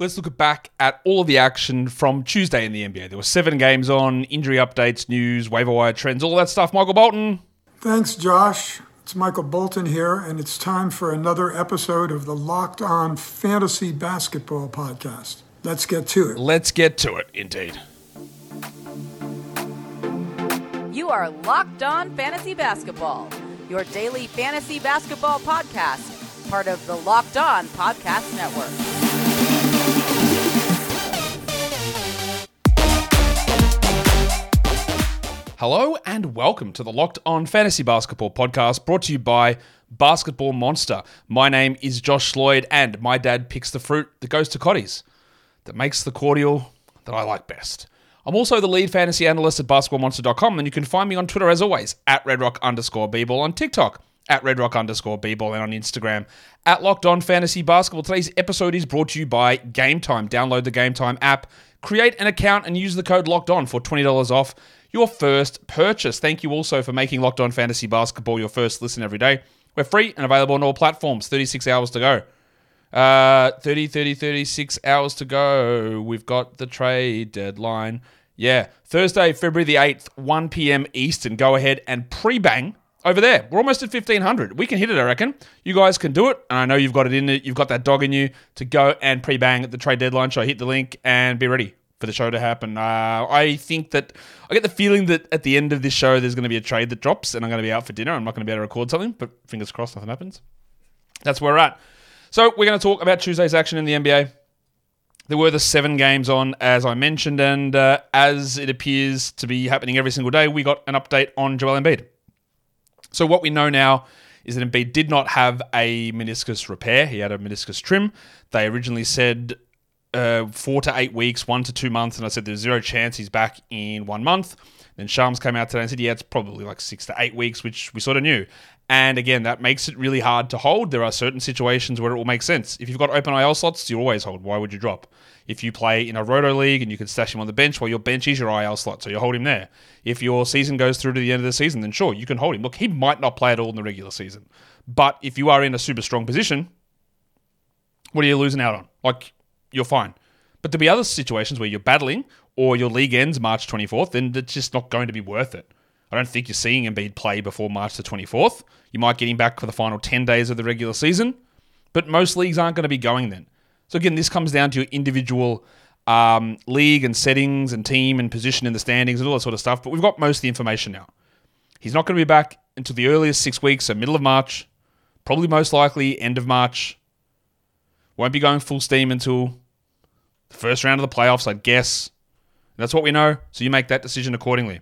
Let's look back at all of the action from Tuesday in the NBA. There were seven games on, injury updates, news, waiver wire trends, all that stuff. Michael Bolton. Thanks, Josh. It's Michael Bolton here, and it's time for another episode of the Locked On Fantasy Basketball Podcast. Let's get to it. Let's get to it, indeed. You are Locked On Fantasy Basketball, your daily fantasy basketball podcast, part of the Locked On Podcast Network. Hello and welcome to the Locked On Fantasy Basketball podcast brought to you by Basketball Monster. My name is Josh Lloyd and my dad picks the fruit that goes to Cottee's, that makes the cordial that I like best. I'm also the lead fantasy analyst at basketballmonster.com and you can find me on Twitter as always at redrock underscore on TikTok at redrock underscore and on Instagram at Locked On Fantasy Basketball. Today's episode is brought to you by Game Time. Download the Game Time app, create an account and use the code Locked On for $20 off your first purchase. Thank you also for making Locked On Fantasy Basketball your first listen every day. We're free and available on all platforms. 36 hours to go. Uh, 30, 30, 36 hours to go. We've got the trade deadline. Yeah, Thursday, February the 8th, 1 p.m. Eastern. Go ahead and pre bang over there. We're almost at 1500. We can hit it, I reckon. You guys can do it. And I know you've got it in it. You've got that dog in you to go and pre bang at the trade deadline. So hit the link and be ready for the show to happen. Uh, I think that I get the feeling that at the end of this show, there's going to be a trade that drops, and I'm going to be out for dinner. I'm not going to be able to record something, but fingers crossed, nothing happens. That's where we're at. So we're going to talk about Tuesday's action in the NBA. There were the seven games on, as I mentioned, and uh, as it appears to be happening every single day, we got an update on Joel Embiid. So what we know now is that Embiid did not have a meniscus repair; he had a meniscus trim. They originally said uh, four to eight weeks, one to two months, and I said there's zero chance he's back in one month. Then Shams came out today and said, yeah, it's probably like six to eight weeks, which we sort of knew. And again, that makes it really hard to hold. There are certain situations where it will make sense. If you've got open IL slots, you always hold. Why would you drop? If you play in a roto league and you can stash him on the bench, well, your bench is your IL slot, so you hold him there. If your season goes through to the end of the season, then sure, you can hold him. Look, he might not play at all in the regular season, but if you are in a super strong position, what are you losing out on? Like, you're fine. But there'll be other situations where you're battling or your league ends March 24th, then it's just not going to be worth it. I don't think you're seeing Embiid play before March the 24th. You might get him back for the final 10 days of the regular season, but most leagues aren't going to be going then. So again, this comes down to your individual um, league and settings and team and position in the standings and all that sort of stuff. But we've got most of the information now. He's not going to be back until the earliest six weeks, so middle of March, probably most likely end of March. Won't be going full steam until the first round of the playoffs, I'd guess. That's what we know, so you make that decision accordingly.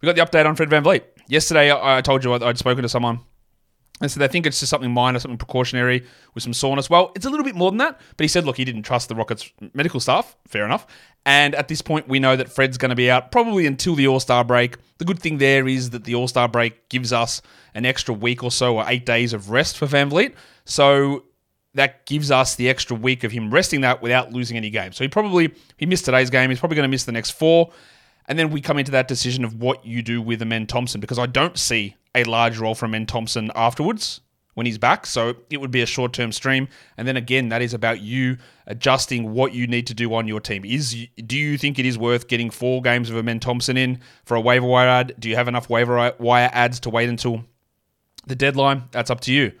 We got the update on Fred VanVleet. Yesterday, I told you I'd spoken to someone and so they think it's just something minor, something precautionary with some soreness. Well, it's a little bit more than that. But he said, look, he didn't trust the Rockets medical staff. Fair enough. And at this point, we know that Fred's going to be out probably until the All Star break. The good thing there is that the All Star break gives us an extra week or so or eight days of rest for VanVleet. So that gives us the extra week of him resting that without losing any games. So he probably he missed today's game. He's probably going to miss the next four. And then we come into that decision of what you do with Amen Thompson because I don't see a large role from Amen Thompson afterwards when he's back. So it would be a short term stream. And then again, that is about you adjusting what you need to do on your team. Is do you think it is worth getting four games of Amen Thompson in for a waiver wire ad? Do you have enough waiver wire ads to wait until the deadline? That's up to you.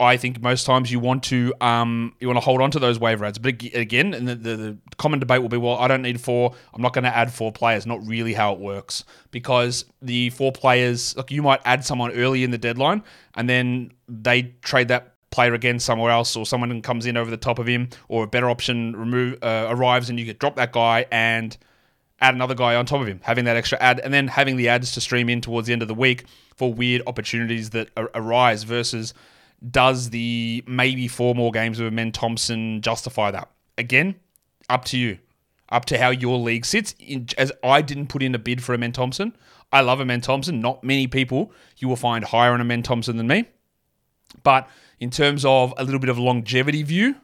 I think most times you want to um, you want to hold on to those waiver ads. But again, and the, the, the common debate will be, well, I don't need four. I'm not going to add four players. Not really how it works because the four players, like you might add someone early in the deadline, and then they trade that player again somewhere else, or someone comes in over the top of him, or a better option remove uh, arrives, and you get drop that guy and add another guy on top of him, having that extra ad, and then having the ads to stream in towards the end of the week for weird opportunities that arise versus does the maybe four more games with Men Thompson justify that? Again, up to you. Up to how your league sits. As I didn't put in a bid for Amen Thompson. I love Amen Thompson. Not many people you will find higher on Amen Thompson than me. But in terms of a little bit of longevity view,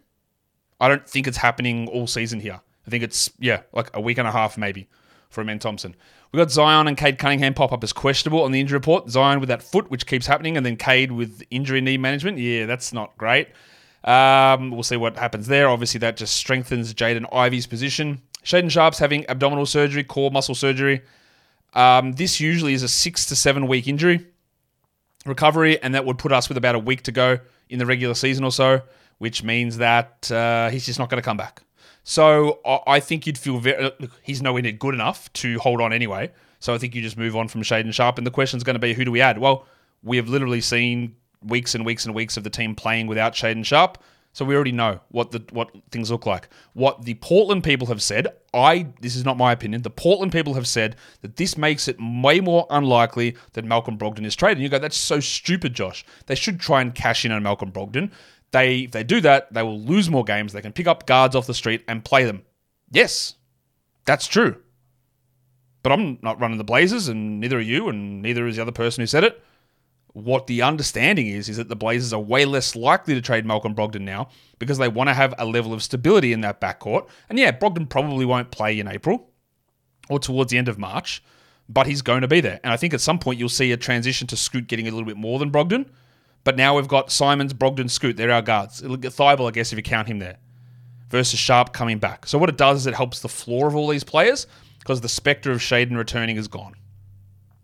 I don't think it's happening all season here. I think it's, yeah, like a week and a half maybe for Amen Thompson. We've got Zion and Cade Cunningham pop up as questionable on the injury report. Zion with that foot, which keeps happening, and then Cade with injury knee management. Yeah, that's not great. Um, we'll see what happens there. Obviously, that just strengthens Jaden Ivey's position. Shaedon Sharpe's having abdominal surgery, core muscle surgery. Um, this usually is a six to seven week injury recovery, and that would put us with about a week to go in the regular season or so, which means that uh, he's just not going to come back. So I think you'd feel very. Look, he's nowhere near good enough to hold on anyway. So I think you just move on from Shaedon Sharpe, and the question's going to be who do we add? Well, we have literally seen weeks and weeks and weeks of the team playing without Shaedon Sharpe. So we already know what the what things look like. What the Portland people have said, I this is not my opinion. The Portland people have said that this makes it way more unlikely that Malcolm Brogdon is traded. And you go, that's so stupid, Josh. They should try and cash in on Malcolm Brogdon. They if they do that, they will lose more games. They can pick up guards off the street and play them. Yes, that's true. But I'm not running the Blazers, and neither are you, and neither is the other person who said it. What the understanding is is that the Blazers are way less likely to trade Malcolm Brogdon now because they want to have a level of stability in that backcourt. And yeah, Brogdon probably won't play in April or towards the end of March, but he's going to be there. And I think at some point you'll see a transition to Scoot getting a little bit more than Brogdon but now we've got Simons, Brogdon, Scoot. They're our guards. Thybulle, I guess, if you count him there, versus Sharpe coming back. So what it does is it helps the floor of all these players because the spectre of Shaedon returning is gone.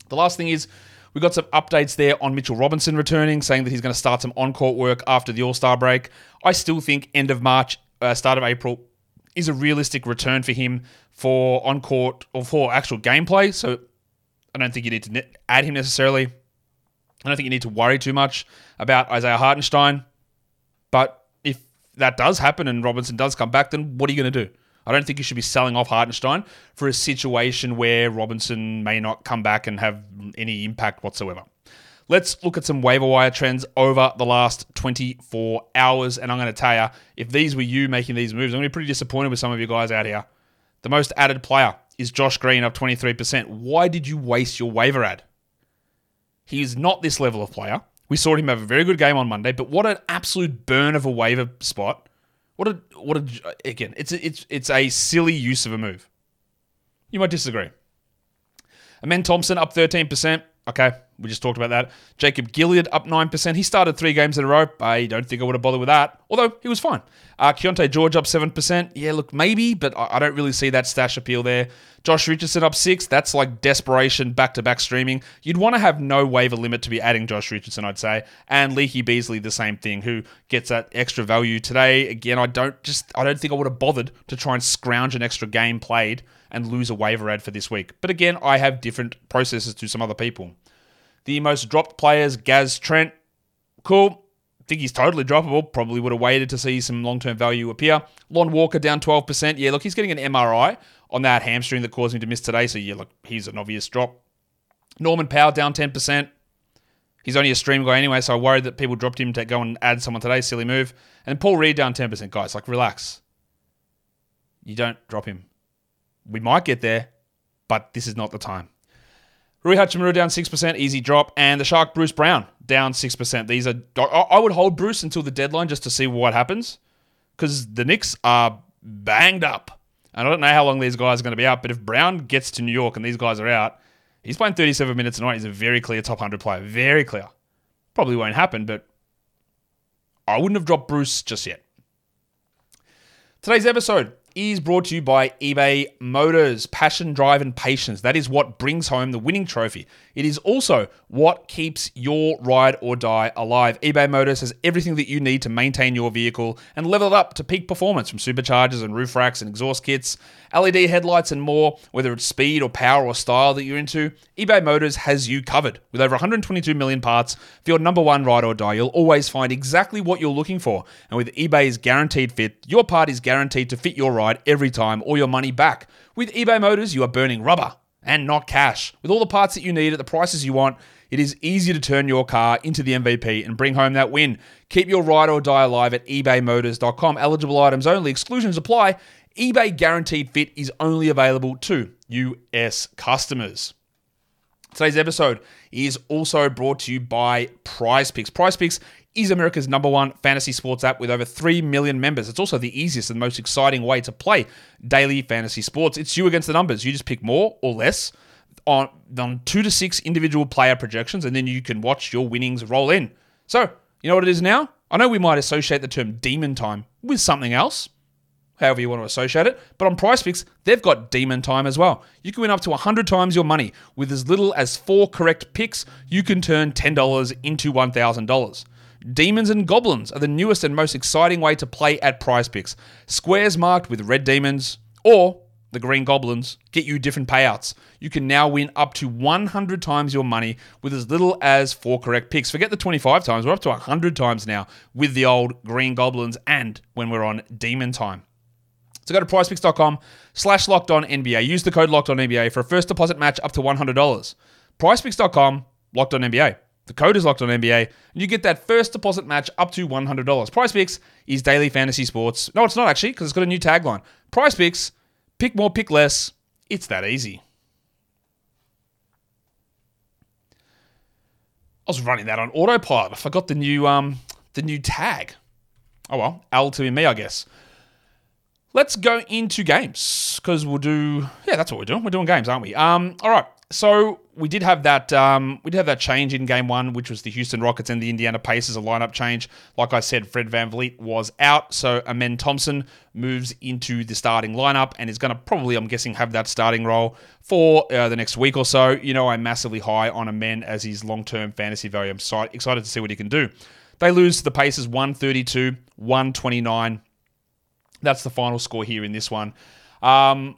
The last thing is we got some updates there on Mitchell Robinson returning, saying that he's going to start some on-court work after the All-Star break. I still think end of March, uh, start of April is a realistic return for him for on-court or for actual gameplay. So I don't think you need to add him necessarily. I don't think you need to worry too much about Isaiah Hartenstein. But if that does happen and Robinson does come back, then what are you going to do? I don't think you should be selling off Hartenstein for a situation where Robinson may not come back and have any impact whatsoever. Let's look at some waiver wire trends over the last 24 hours. And I'm going to tell you, if these were you making these moves, I'm going to be pretty disappointed with some of you guys out here. The most added player is Josh Green up 23%. Why did you waste your waiver ad? He is not this level of player. We saw him have a very good game on Monday, but what an absolute burn of a waiver spot. What a what a again, it's a, it's it's a silly use of a move. You might disagree. Amen Thompson up 13%. Okay, we just talked about that. Jacob Gilyard up 9%. He started three games in a row. I don't think I would have bothered with that, although he was fine. Uh, Keyonte George up 7%. Yeah, look, maybe, but I don't really see that stash appeal there. Josh Richardson up 6 That's like desperation back to back streaming. You'd want to have no waiver limit to be adding Josh Richardson, I'd say. And Leaky Beasley, the same thing, who gets that extra value today. Again, I don't just, I don't think I would have bothered to try and scrounge an extra game played and lose a waiver ad for this week. But again, I have different processes to some other people. The most dropped players, Gaz Trent. Cool. Think he's totally droppable. Probably would have waited to see some long term value appear. Lon Walker down 12%. Yeah, look, he's getting an MRI on that hamstring that caused him to miss today. So, yeah, look, he's an obvious drop. Norman Powell down 10%. He's only a stream guy anyway, so I worried that people dropped him to go and add someone today. Silly move. And Paul Reed down 10%. Guys, like, relax. You don't drop him. We might get there, but this is not the time. Rui Hachimura down 6%, easy drop. And the Shark Bruce Brown down 6%. These are, I would hold Bruce until the deadline just to see what happens because the Knicks are banged up. And I don't know how long these guys are going to be out, but if Brown gets to New York and these guys are out, he's playing 37 minutes tonight. He's a very clear top 100 player. Very clear. Probably won't happen, but I wouldn't have dropped Bruce just yet. Today's episode is brought to you by eBay Motors. Passion, drive, and patience. That is what brings home the winning trophy. It is also what keeps your ride or die alive. eBay Motors has everything that you need to maintain your vehicle and level it up to peak performance from superchargers and roof racks and exhaust kits, LED headlights, and more. Whether it's speed or power or style that you're into, eBay Motors has you covered. With over 122 million parts for your number one ride or die, you'll always find exactly what you're looking for. And with eBay's guaranteed fit, your part is guaranteed to fit your ride every time or your money back. With eBay Motors, you are burning rubber and not cash. With all the parts that you need at the prices you want, it is easy to turn your car into the MVP and bring home that win. Keep your ride or die alive at ebaymotors.com. Eligible items only, exclusions apply. eBay Guaranteed Fit is only available to US customers. Today's episode is also brought to you by Prize Picks. Prize Picks is America's number one fantasy sports app with over 3 million members. It's also the easiest and most exciting way to play daily fantasy sports. It's you against the numbers. You just pick more or less on, on two to six individual player projections, and then you can watch your winnings roll in. So, you know what it is now? I know we might associate the term demon time with something else, however you want to associate it, but on PrizePicks, they've got demon time as well. You can win up to 100 times your money. With as little as four correct picks, you can turn $10 into $1,000. Demons and Goblins are the newest and most exciting way to play at PrizePicks. Squares marked with red demons or the Green Goblins get you different payouts. You can now win up to 100 times your money with as little as four correct picks. Forget the 25 times, we're up to 100 times now with the old Green Goblins and when we're on Demon Time. So go to prizepicks.com slash locked on NBA. Use the code locked on NBA for a first deposit match up to $100. Prizepicks.com locked on NBA. The code is locked on NBA, and you get that first deposit match up to $100. PrizePicks is daily fantasy sports. No, it's not actually, because it's got a new tagline. PrizePicks, Pick more, pick less. It's that easy. I was running that on autopilot. I forgot the new um the new tag. Oh well, L to me, I guess. Let's go into games because we'll do. Yeah, that's what we're doing. We're doing games, aren't we? Um, all right. So we did have that um, we did have that change in game one, which was the Houston Rockets and the Indiana Pacers, a lineup change. Like I said, Fred Van VanVleet was out, so Amen Thompson moves into the starting lineup and is going to probably, I'm guessing, have that starting role for uh, the next week or so. You know, I'm massively high on Amen as his long-term fantasy value. I'm so excited to see what he can do. They lose to the Pacers 132, 129. That's the final score here in this one. Um,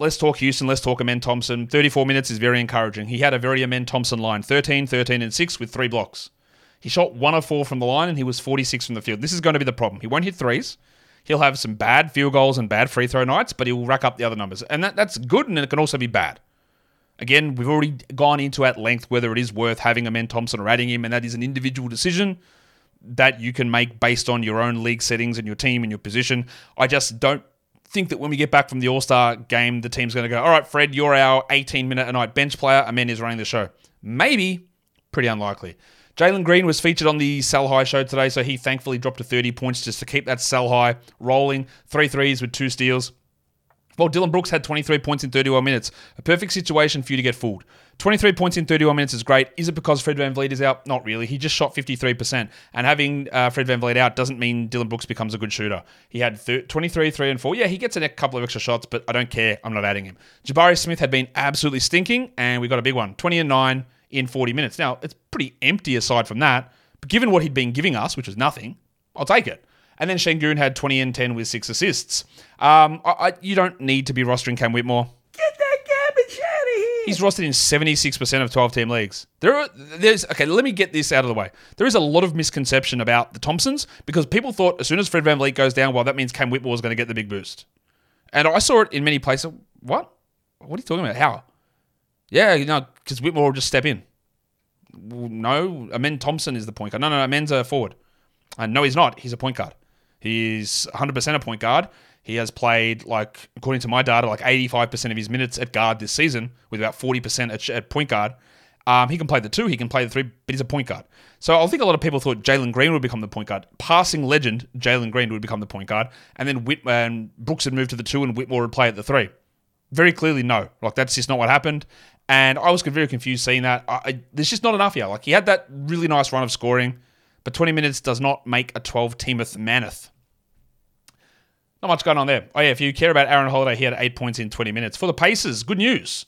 let's talk Houston. Let's talk Amen Thompson. 34 minutes is very encouraging. He had a very Amen Thompson line 13, 13, and 6 with three blocks. He shot one of four from the line and he was 46 from the field. This is going to be the problem. He won't hit threes. He'll have some bad field goals and bad free throw nights, but he'll rack up the other numbers. And that, that's good and it can also be bad. Again, we've already gone into at length whether it is worth having Amen Thompson or adding him, and that is an individual decision that you can make based on your own league settings and your team and your position. I just don't think that when we get back from the All Star game, the team's going to go, all right, Fred, you're our 18 minute a night bench player. Amen is running the show. Maybe, pretty unlikely. Jalen Green was featured on the sell high show today, so he thankfully dropped to 30 points just to keep that sell high rolling. Three threes with two steals. Well, Dillon Brooks had 23 points in 31 minutes. A perfect situation for you to get fooled. 23 points in 31 minutes is great. Is it because Fred Van VanVleet is out? Not really. He just shot 53%. And having uh, Fred VanVleet out doesn't mean Dillon Brooks becomes a good shooter. He had 23, 3, and 4. Yeah, he gets a couple of extra shots, but I don't care. I'm not adding him. Jabari Smith had been absolutely stinking, and we got a big one 20 and 9 in 40 minutes. Now, it's pretty empty aside from that, but given what he'd been giving us, which was nothing, I'll take it. And then Sengun had 20 and 10 with six assists. Um, I, I, you don't need to be rostering Cam Whitmore. Get that garbage out of here. He's rostered in 76% of 12 team leagues. There are, there's okay, let me get this out of the way. There is a lot of misconception about the Thompsons because people thought as soon as Fred VanVleet goes down, well, that means Cam Whitmore is going to get the big boost. And I saw it in many places. What? What are you talking about? How? Yeah, you know, because Whitmore will just step in. No, Amen Thompson is the point guard. No, no, Amen's a forward. Uh, no, he's not. He's a point guard. He's 100% a point guard. He has played, like, according to my data, like 85% of his minutes at guard this season, with about 40% at, at point guard. Um, he can play the two, he can play the three, but he's a point guard. So I think a lot of people thought Jalen Green would become the point guard. Passing legend, Jalen Green would become the point guard. And then Whit- and Brooks had moved to the two and Whitmore would play at the three. Very clearly, no. Like, that's just not what happened. And I was very confused seeing that. I, I, there's just not enough here. Like, he had that really nice run of scoring, but 20 minutes does not make a 12 teameth maneth. Not much going on there. Oh, yeah, if you care about Aaron Holiday, he had eight points in 20 minutes. For the Pacers, good news.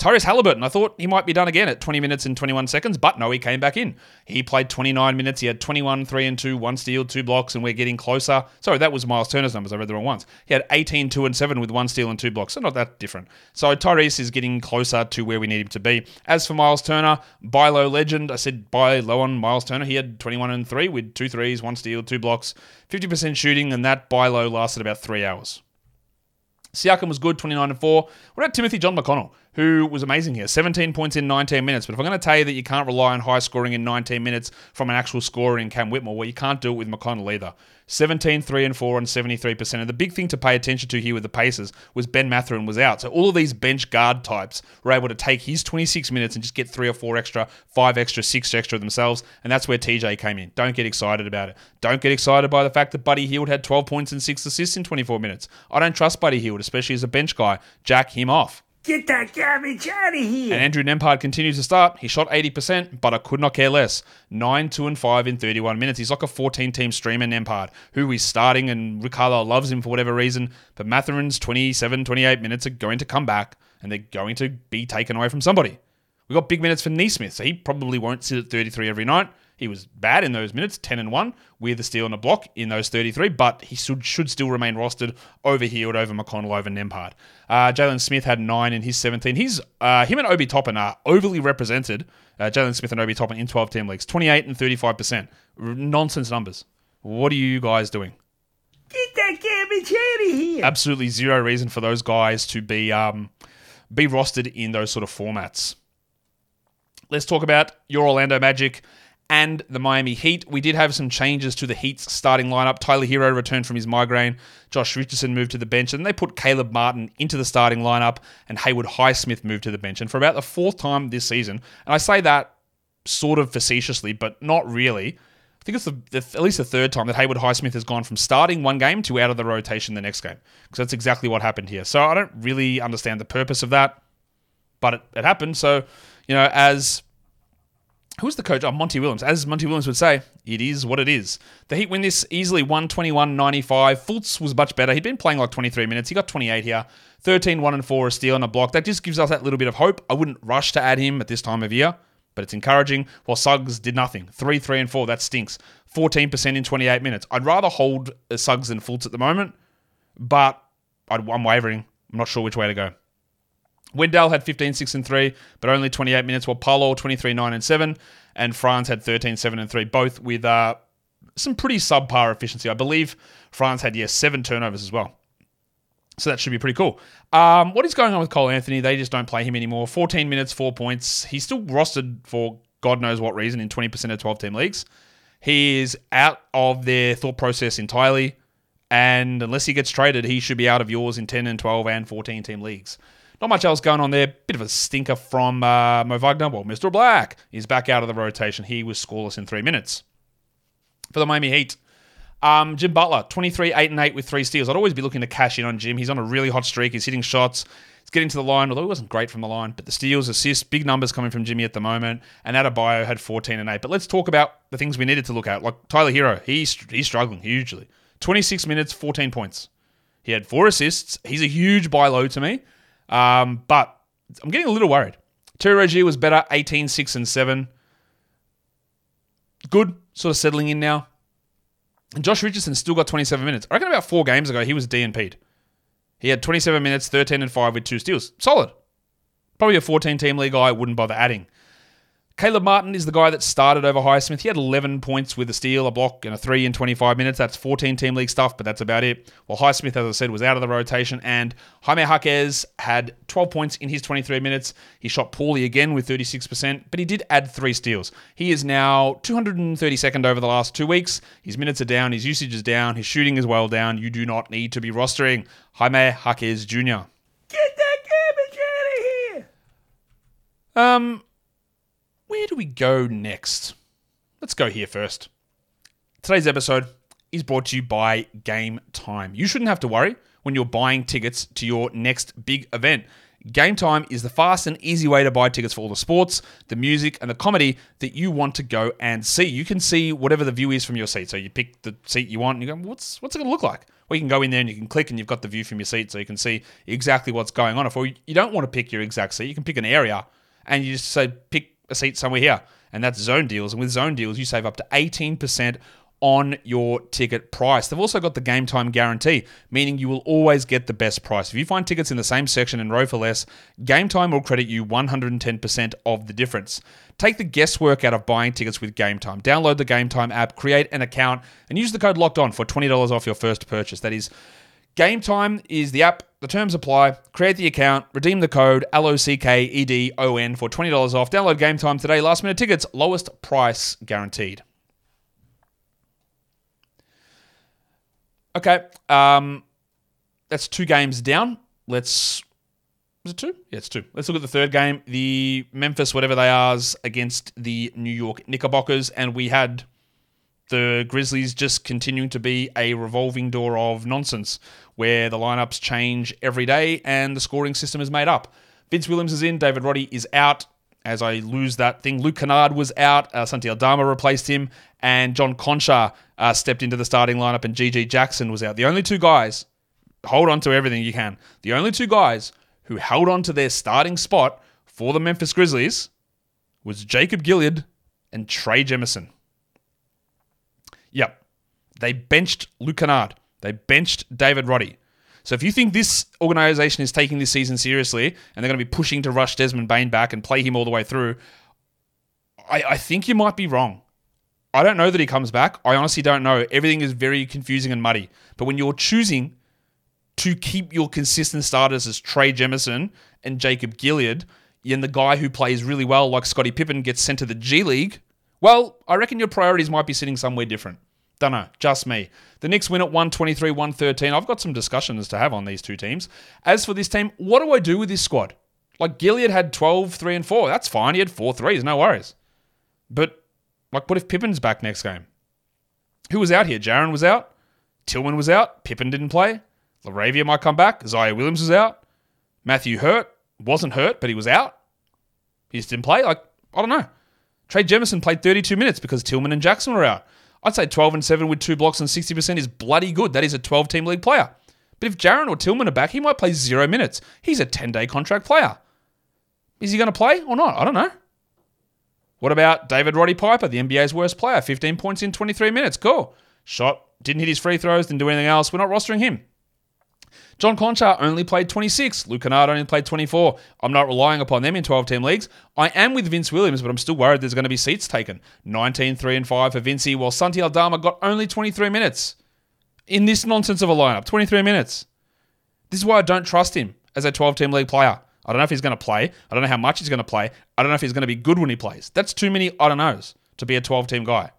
Tyrese Halliburton, I thought he might be done again at 20 minutes and 21 seconds, but no, he came back in. He played 29 minutes. He had 21, 3 and 2, 1 steal, 2 blocks, and we're getting closer. Sorry, that was Miles Turner's numbers. I read the wrong ones. He had 18, 2 and 7 with 1 steal and 2 blocks, so not that different. So Tyrese is getting closer to where we need him to be. As for Miles Turner, buy low legend, I said buy low on Miles Turner. He had 21 and 3 with 2 threes, 1 steal, 2 blocks, 50% shooting, and that buy low lasted about 3 hours. Siakam was good, 29 and 4. What about Timothy John McConnell, who was amazing here? 17 points in 19 minutes. But if I'm going to tell you that you can't rely on high scoring in 19 minutes from an actual scorer in Cam Whitmore, well, you can't do it with McConnell either. 17, 3 and 4 on 73%. And the big thing to pay attention to here with the Pacers was Ben Mathurin was out. So all of these bench guard types were able to take his 26 minutes and just get three or four extra, five extra, six extra themselves. And that's where TJ came in. Don't get excited about it. Don't get excited by the fact that Buddy Hield had 12 points and six assists in 24 minutes. I don't trust Buddy Hield, especially as a bench guy. Jack him off. Get that garbage out of here. And Andrew Nembhard continues to start. He shot 80%, but I could not care less. 9, 2, and 5 in 31 minutes. He's like a 14 team streamer, Nembhard, who is starting, and Ricardo loves him for whatever reason. But Mathurin's 27, 28 minutes are going to come back, and they're going to be taken away from somebody. We got big minutes for Nesmith, so he probably won't sit at 33 every night. He was bad in those minutes, 10 and 1, with a steal and a block in those 33, but he should, should still remain rostered over Hield, over McConnell, over Nembhard. Uh, Jalen Smith had 9 in his 17. He's, uh, him and Obi Toppin are overly represented. Uh, Jalen Smith and Obi Toppin in 12 team leagues, 28 and 35%. Nonsense numbers. What are you guys doing? Get that garbage out of here. Absolutely zero reason for those guys to be um, be rostered in those sort of formats. Let's talk about your Orlando Magic and the Miami Heat. We did have some changes to the Heat's starting lineup. Tyler Herro returned from his migraine. Josh Richardson moved to the bench, and they put Caleb Martin into the starting lineup, and Haywood Highsmith moved to the bench. And for about the fourth time this season, and I say that sort of facetiously, but not really. I think it's the, the, at least the third time that Haywood Highsmith has gone from starting one game to out of the rotation the next game. Because that's exactly what happened here. So I don't really understand the purpose of that, but it, it happened. So, you know, as who's the coach? Oh, Monty Williams. As Monty Williams would say, it is what it is. The Heat win this easily 121 95. Fultz was much better. He'd been playing like 23 minutes. He got 28 here. 13, 1 and 4, a steal and a block. That just gives us that little bit of hope. I wouldn't rush to add him at this time of year, but it's encouraging. While Suggs did nothing. 3, 3 and 4. That stinks. 14% in 28 minutes. I'd rather hold uh, Suggs than Fultz at the moment, but I'm wavering. I'm not sure which way to go. Wendell had 15, 6 and 3, but only 28 minutes, while Paolo 23, 9 and 7, and Franz had 13, 7 and 3, both with uh, some pretty subpar efficiency. I believe Franz had, yes, seven turnovers as well. So that should be pretty cool. Um, what is going on with Cole Anthony? They just don't play him anymore. 14 minutes, 4 points. He's still rostered for God knows what reason in 20% of 12 team leagues. He is out of their thought process entirely. And unless he gets traded, he should be out of yours in 10 and 12 and 14 team leagues. Not much else going on there. Bit of a stinker from uh, Mo Wagner. Well, Mr. Black is back out of the rotation. He was scoreless in three minutes. For the Miami Heat, um, Jim Butler, 23, 8 and 8 with three steals. I'd always be looking to cash in on Jim. He's on a really hot streak. He's hitting shots. He's getting to the line, although he wasn't great from the line. But the steals, assists, big numbers coming from Jimmy at the moment. And Adebayo had 14 and 8. But let's talk about the things we needed to look at. Like Tyler Herro, he's, he's struggling hugely. 26 minutes, 14 points. He had four assists. He's a huge buy low to me. Um, but I'm getting a little worried. Terry Rozier was better, 18, 6, and 7. Good, sort of settling in now. And Josh Richardson still got 27 minutes. I reckon about four games ago, he was DNP'd. He had 27 minutes, 13 and 5 with two steals. Solid. Probably a 14 team league guy wouldn't bother adding. Caleb Martin is the guy that started over Highsmith. He had 11 points with a steal, a block, and a three in 25 minutes. That's 14 team league stuff, but that's about it. Well, Highsmith, as I said, was out of the rotation, and Jaime Jaquez had 12 points in his 23 minutes. He shot poorly again with 36%, but he did add three steals. He is now 232nd over the last two weeks. His minutes are down, his usage is down, his shooting is well down. You do not need to be rostering Jaime Jaquez Jr. Get that garbage out of here. Um, where do we go next? Let's go here first. Today's episode is brought to you by Game Time. You shouldn't have to worry when you're buying tickets to your next big event. Game Time is the fast and easy way to buy tickets for all the sports, the music, and the comedy that you want to go and see. You can see whatever the view is from your seat. So you pick the seat you want and you go, what's what's it gonna look like? Well, you can go in there and you can click and you've got the view from your seat so you can see exactly what's going on. If you don't want to pick your exact seat, you can pick an area and you just say pick a seat somewhere here. And that's zone deals. And with zone deals, you save up to 18% on your ticket price. They've also got the game time guarantee, meaning you will always get the best price. If you find tickets in the same section and row for less, Game Time will credit you 110% of the difference. Take the guesswork out of buying tickets with Game Time. Download the Game Time app, create an account, and use the code Locked On for $20 off your first purchase. That is Game Time is the app. The terms apply. Create the account, redeem the code L O C K E D O N for $20 off. Download Game Time today. Last minute tickets, lowest price guaranteed. Okay. Um, that's two games down. Let's. Was it two? Yeah, it's two. Let's look at the third game. The Memphis, whatever they are, against the New York Knickerbockers. And we had the Grizzlies just continuing to be a revolving door of nonsense where the lineups change every day and the scoring system is made up. Vince Williams is in. David Roddy is out. As I lose that thing, Luke Kennard was out. Uh, Santi Aldama replaced him, and John Konchar uh, stepped into the starting lineup, and GG Jackson was out. The only two guys, hold on to everything you can. The only two guys who held on to their starting spot for the Memphis Grizzlies was Jacob Gilyard and Trey Jemison. Yep. They benched Luke Kennard. They benched David Roddy. So if you think this organization is taking this season seriously and they're going to be pushing to rush Desmond Bane back and play him all the way through, I, I think you might be wrong. I don't know that he comes back. I honestly don't know. Everything is very confusing and muddy. But when you're choosing to keep your consistent starters as Trey Jemison and Jacob Gilyard, and the guy who plays really well, like Scotty Pippen, gets sent to the G League, well, I reckon your priorities might be sitting somewhere different. Don't know, just me. The Knicks win at 123 113. I've got some discussions to have on these two teams. As for this team, what do I do with this squad? Like, Gilyard had 12, 3, and 4. That's fine. He had four threes, no worries. But, like, what if Pippen's back next game? Who was out here? Jaren was out. Tillman was out. Pippen didn't play. Laravia might come back. Ziaire Williams was out. Matthew Hurt wasn't hurt, but he was out. He just didn't play. Like, I don't know. Trey Jemison played 32 minutes because Tillman and Jackson were out. I'd say 12 and 7 with two blocks and 60% is bloody good. That is a 12 team league player. But if Jaren or Tillman are back, he might play zero minutes. He's a 10 day contract player. Is he going to play or not? I don't know. What about David Roddy Piper, the NBA's worst player? 15 points in 23 minutes. Cool. Shot, didn't hit his free throws, didn't do anything else. We're not rostering him. John Konchar only played 26. Luke Kennard only played 24. I'm not relying upon them in 12 team leagues. I am with Vince Williams, but I'm still worried there's going to be seats taken. 19, 3, and 5 for Vincey, while Santi Aldama got only 23 minutes. In this nonsense of a lineup, 23 minutes. This is why I don't trust him as a 12 team league player. I don't know if he's going to play. I don't know how much he's going to play. I don't know if he's going to be good when he plays. That's too many I don't knows to be a 12 team guy.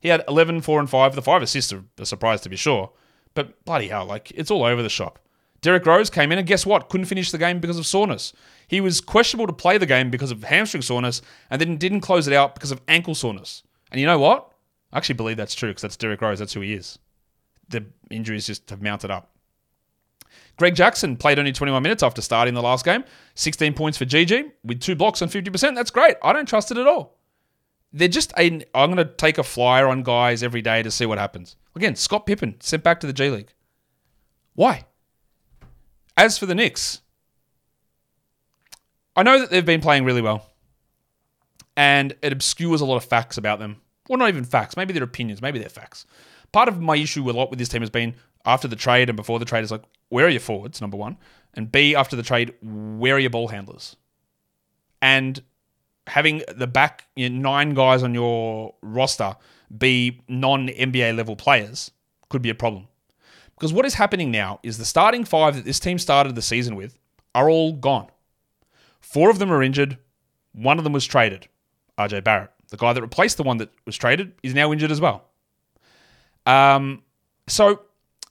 He had 11, 4, and 5. The five assists are a surprise to be sure. But bloody hell, like, it's all over the shop. Derrick Rose came in and guess what? Couldn't finish the game because of soreness. He was questionable to play the game because of hamstring soreness and then didn't close it out because of ankle soreness. And you know what? I actually believe that's true because that's Derrick Rose. That's who he is. The injuries just have mounted up. Greg Jackson played only 21 minutes after starting the last game. 16 points for GG with two blocks and 50%. That's great. I don't trust it at all. They're just a. I'm going to take a flyer on guys every day to see what happens. Again, Scott Pippen sent back to the G League. Why? As for the Knicks, I know that they've been playing really well, and it obscures a lot of facts about them. Well, not even facts. Maybe they're opinions. Maybe they're facts. Part of my issue a lot with this team has been after the trade and before the trade is like, where are your forwards? Number one, and B after the trade, where are your ball handlers? And having the back you know, nine guys on your roster be non NBA level players could be a problem. Because what is happening now is the starting five that this team started the season with are all gone. Four of them are injured. One of them was traded. RJ Barrett, the guy that replaced the one that was traded, is now injured as well. Um, so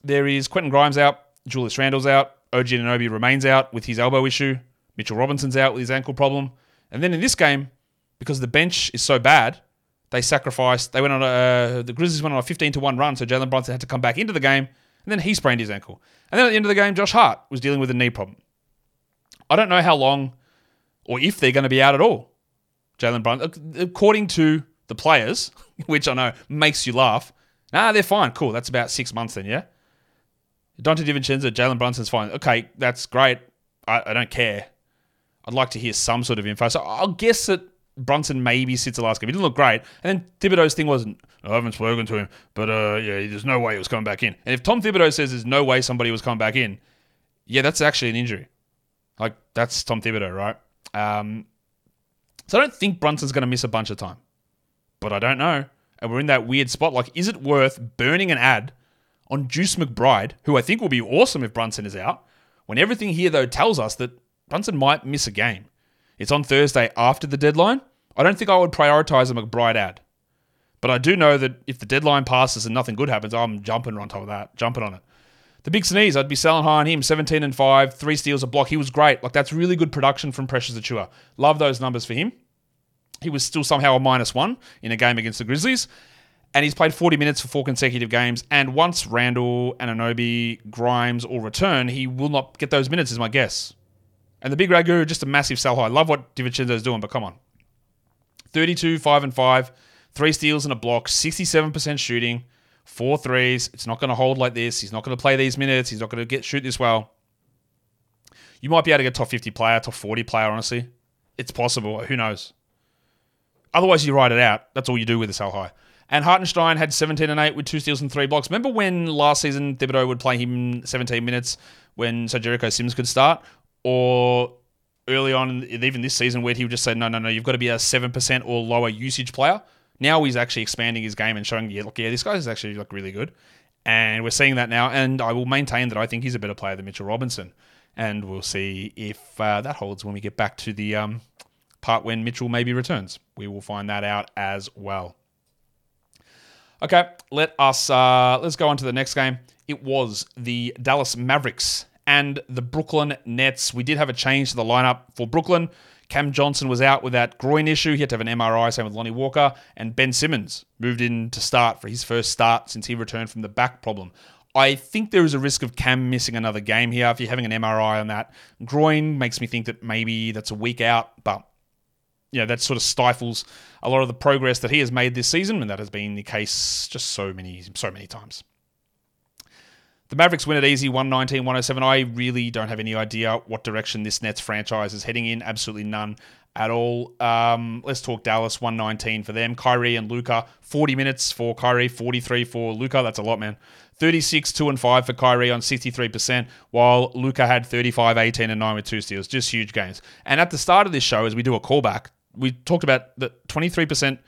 there is Quentin Grimes out, Julius Randle's out, OG Anunoby remains out with his elbow issue, Mitchell Robinson's out with his ankle problem, and then in this game, because the bench is so bad, they sacrificed. They went on a uh, the Grizzlies went on a 15 to one run, so Jalen Brunson had to come back into the game and then he sprained his ankle. And then at the end of the game, Josh Hart was dealing with a knee problem. I don't know how long or if they're going to be out at all. Jalen Brunson, according to the players, which I know makes you laugh, nah, they're fine. Cool. That's about six months then, yeah? Donte DiVincenzo, Jalen Brunson's fine. Okay, that's great. I, I don't care. I'd like to hear some sort of info. So I'll guess that Brunson maybe sits the last game. He didn't look great. And then Thibodeau's thing wasn't, I haven't spoken to him, but uh, yeah, there's no way he was coming back in. And if Tom Thibodeau says there's no way somebody was coming back in, yeah, that's actually an injury. Like, that's Tom Thibodeau, right? Um, so I don't think Brunson's going to miss a bunch of time. But I don't know. And we're in that weird spot. Like, is it worth burning an ad on Deuce McBride, who I think will be awesome if Brunson is out, when everything here, though, tells us that Brunson might miss a game? It's on Thursday after the deadline. I don't think I would prioritize a McBride ad. But I do know that if the deadline passes and nothing good happens, I'm jumping on top of that, jumping on it. The big sneeze, I'd be selling high on him. 17 and 5, three steals, a block. He was great. Like, that's really good production from Precious Achiuwa. Love those numbers for him. He was still somehow a minus one in a game against the Grizzlies. And he's played 40 minutes for four consecutive games. And once Randle, Anunoby, Grimes all return, he will not get those minutes, is my guess. And the big Ragu, just a massive sell high. Love what DiVincenzo's doing, but come on. 32, 5 and 5, three steals and a block, 67% shooting, four threes. It's not going to hold like this. He's not going to play these minutes. He's not going to get shoot this well. You might be able to get top 50 player, top 40 player, honestly. It's possible. Who knows? Otherwise, you write it out. That's all you do with a sell high. And Hartenstein had 17 and 8 with two steals and three blocks. Remember when last season Thibodeau would play him 17 minutes when so Jericho Sims could start? Or early on, even this season, where he would just say, no, no, no, you've got to be a 7% or lower usage player. Now he's actually expanding his game and showing, yeah, look, yeah, this guy is actually like really good. And we're seeing that now. And I will maintain that I think he's a better player than Mitchell Robinson. And we'll see if uh, that holds when we get back to the um, part when Mitchell maybe returns. We will find that out as well. Okay, let us uh, let's go on to the next game. It was the Dallas Mavericks and the Brooklyn Nets. We did have a change to the lineup for Brooklyn. Cam Johnson was out with that groin issue. He had to have an MRI, same with Lonnie Walker. And Ben Simmons moved in to start for his first start since he returned from the back problem. I think there is a risk of Cam missing another game here. If you're having an MRI on that groin, makes me think that maybe that's a week out. But you know, that sort of stifles a lot of the progress that he has made this season, and that has been the case just so many, so many times. The Mavericks win it easy, 119 107. I really don't have any idea what direction this Nets franchise is heading in. Absolutely none at all. Um, let's talk Dallas, 119 for them. Kyrie and Luka 40 minutes for Kyrie, 43 for Luka. That's a lot, man. 36, 2 and 5 for Kyrie on 63%, while Luka had 35, 18 and 9 with two steals. Just huge games. And at the start of this show, as we do a callback, we talked about that 23%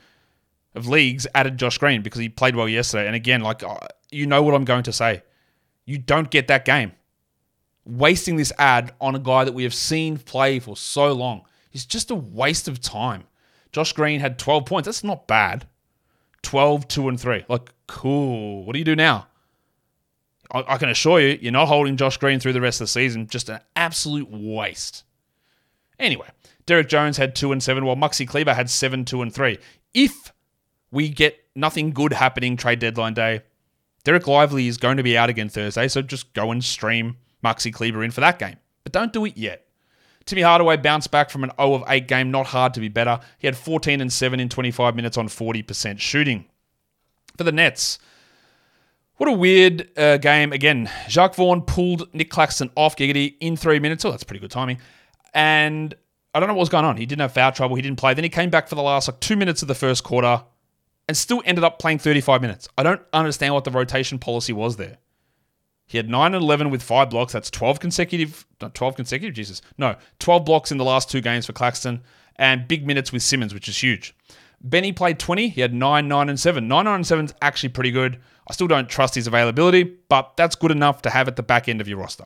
of leagues added Josh Green because he played well yesterday. And again, like uh, you know what I'm going to say. You don't get that game. Wasting this ad on a guy that we have seen play for so long is just a waste of time. Josh Green had 12 points. That's not bad. 12, 2, and 3. Like, cool. What do you do now? I, I can assure you, you're not holding Josh Green through the rest of the season. Just an absolute waste. Anyway, Derrick Jones had two and seven, while Maxi Kleber had seven, two and three. If we get nothing good happening trade deadline day, Dereck Lively is going to be out again Thursday, so just go and stream Maxi Kleber in for that game. But don't do it yet. Timmy Hardaway bounced back from an 0 of 8 game, not hard to be better. He had 14 and 7 in 25 minutes on 40% shooting. For the Nets, what a weird uh, game. Again, Jacques Vaughn pulled Nick Claxton off Giggity in three minutes. Oh, that's pretty good timing. And I don't know what was going on. He didn't have foul trouble. He didn't play. Then he came back for the last like two minutes of the first quarter and still ended up playing 35 minutes. I don't understand what the rotation policy was there. He had 9 and 11 with five blocks. That's 12 consecutive, not 12 consecutive, Jesus. No, 12 blocks in the last two games for Claxton and big minutes with Simmons, which is huge. Benny played 20. He had 9, 9, and 7. 9, 9, and 7 is actually pretty good. I still don't trust his availability, but that's good enough to have at the back end of your roster.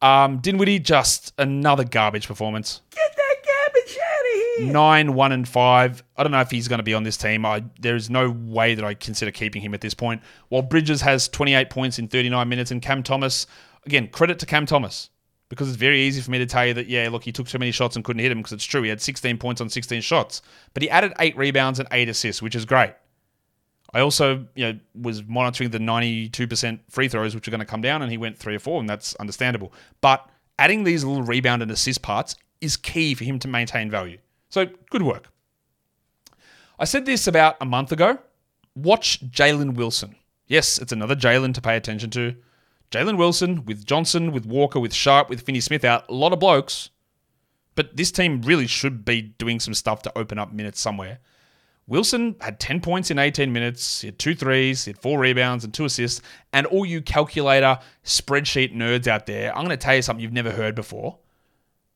Um, Dinwiddie, just another garbage performance. Get that garbage out of here. Nine, one, and five. I don't know if he's going to be on this team. I, there is no way that I consider keeping him at this point. While Bridges has 28 points in 39 minutes, and Cam Thomas, again, credit to Cam Thomas because it's very easy for me to tell you that, yeah, look, he took too many shots and couldn't hit him because it's true. He had 16 points on 16 shots, but he added eight rebounds and eight assists, which is great. I also, you know, was monitoring the 92% free throws, which are going to come down, and he went three or four, and that's understandable. But adding these little rebound and assist parts is key for him to maintain value. So good work. I said this about a month ago. Watch Jalen Wilson. Yes, it's another Jalen to pay attention to. Jalen Wilson with Johnson, with Walker, with Sharpe, with Finney Smith out. A lot of blokes. But this team really should be doing some stuff to open up minutes somewhere. Wilson had 10 points in 18 minutes. He had two threes, he had four rebounds and two assists. And all you calculator spreadsheet nerds out there, I'm going to tell you something you've never heard before